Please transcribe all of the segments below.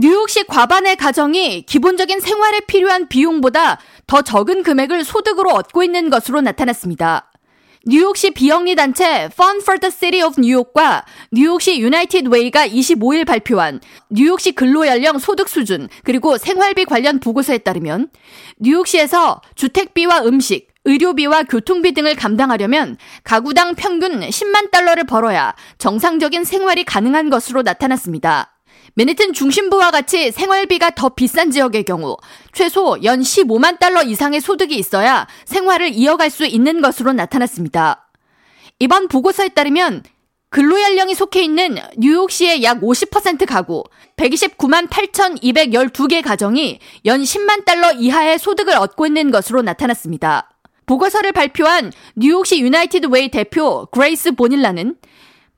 뉴욕시 과반의 가정이 기본적인 생활에 필요한 비용보다 더 적은 금액을 소득으로 얻고 있는 것으로 나타났습니다. 뉴욕시 비영리 단체 Fund for the City of Newyork과 뉴욕시 유나이티드 웨이가 25일 발표한 뉴욕시 근로연령 소득 수준 그리고 생활비 관련 보고서에 따르면 뉴욕시에서 주택비와 음식, 의료비와 교통비 등을 감당하려면 가구당 평균 10만 달러를 벌어야 정상적인 생활이 가능한 것으로 나타났습니다. 맨해튼 중심부와 같이 생활비가 더 비싼 지역의 경우 최소 연 15만 달러 이상의 소득이 있어야 생활을 이어갈 수 있는 것으로 나타났습니다. 이번 보고서에 따르면 근로연령이 속해 있는 뉴욕시의 약 50% 가구, 129만 8,212개 가정이 연 10만 달러 이하의 소득을 얻고 있는 것으로 나타났습니다. 보고서를 발표한 뉴욕시 유나이티드 웨이 대표 그레이스 보닐라는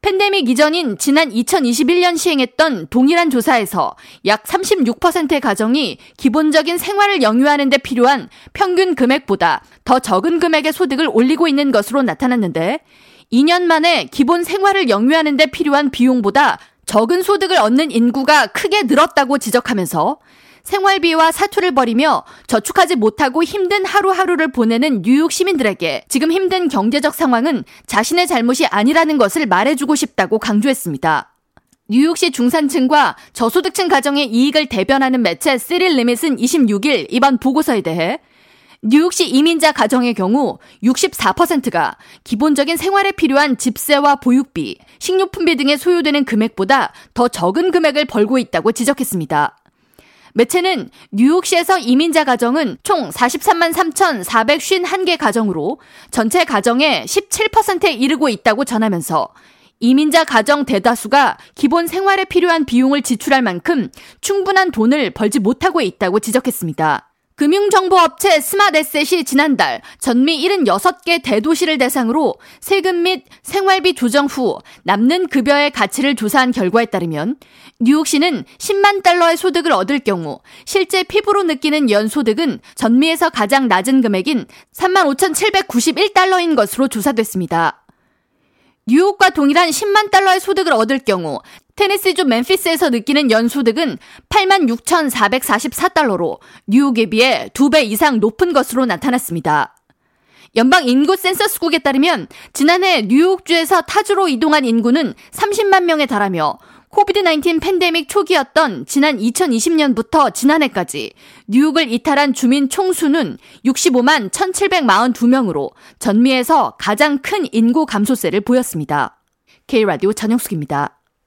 팬데믹 이전인 지난 2021년 시행했던 동일한 조사에서 약 36%의 가정이 기본적인 생활을 영유하는 데 필요한 평균 금액보다 더 적은 금액의 소득을 올리고 있는 것으로 나타났는데 2년 만에 기본 생활을 영유하는 데 필요한 비용보다 적은 소득을 얻는 인구가 크게 늘었다고 지적하면서 생활비와 사투를 벌이며 저축하지 못하고 힘든 하루하루를 보내는 뉴욕 시민들에게 지금 힘든 경제적 상황은 자신의 잘못이 아니라는 것을 말해주고 싶다고 강조했습니다. 뉴욕시 중산층과 저소득층 가정의 이익을 대변하는 매체 시릴 리밋은 26일 이번 보고서에 대해 뉴욕시 이민자 가정의 경우 64%가 기본적인 생활에 필요한 집세와 보육비, 식료품비 등에 소요되는 금액보다 더 적은 금액을 벌고 있다고 지적했습니다. 매체는 뉴욕시에서 이민자 가정은 총 43만 3,451개 가정으로 전체 가정의 17%에 이르고 있다고 전하면서 이민자 가정 대다수가 기본 생활에 필요한 비용을 지출할 만큼 충분한 돈을 벌지 못하고 있다고 지적했습니다. 금융정보업체 스마트에셋이 지난달 전미 76개 대도시를 대상으로 세금 및 생활비 조정 후 남는 급여의 가치를 조사한 결과에 따르면 뉴욕시는 10만 달러의 소득을 얻을 경우 실제 피부로 느끼는 연소득은 전미에서 가장 낮은 금액인 35,791달러인 것으로 조사됐습니다. 뉴욕과 동일한 10만 달러의 소득을 얻을 경우 테네시주 멤피스에서 느끼는 연소득은 8만 6,444달러로 뉴욕에 비해 2배 이상 높은 것으로 나타났습니다. 연방 인구 센서스국에 따르면 지난해 뉴욕주에서 타주로 이동한 인구는 30만 명에 달하며 코비드-19 팬데믹 초기였던 지난 2020년부터 지난해까지 뉴욕을 이탈한 주민 총수는 65만 1,742명으로 전미에서 가장 큰 인구 감소세를 보였습니다. K라디오 전영숙입니다.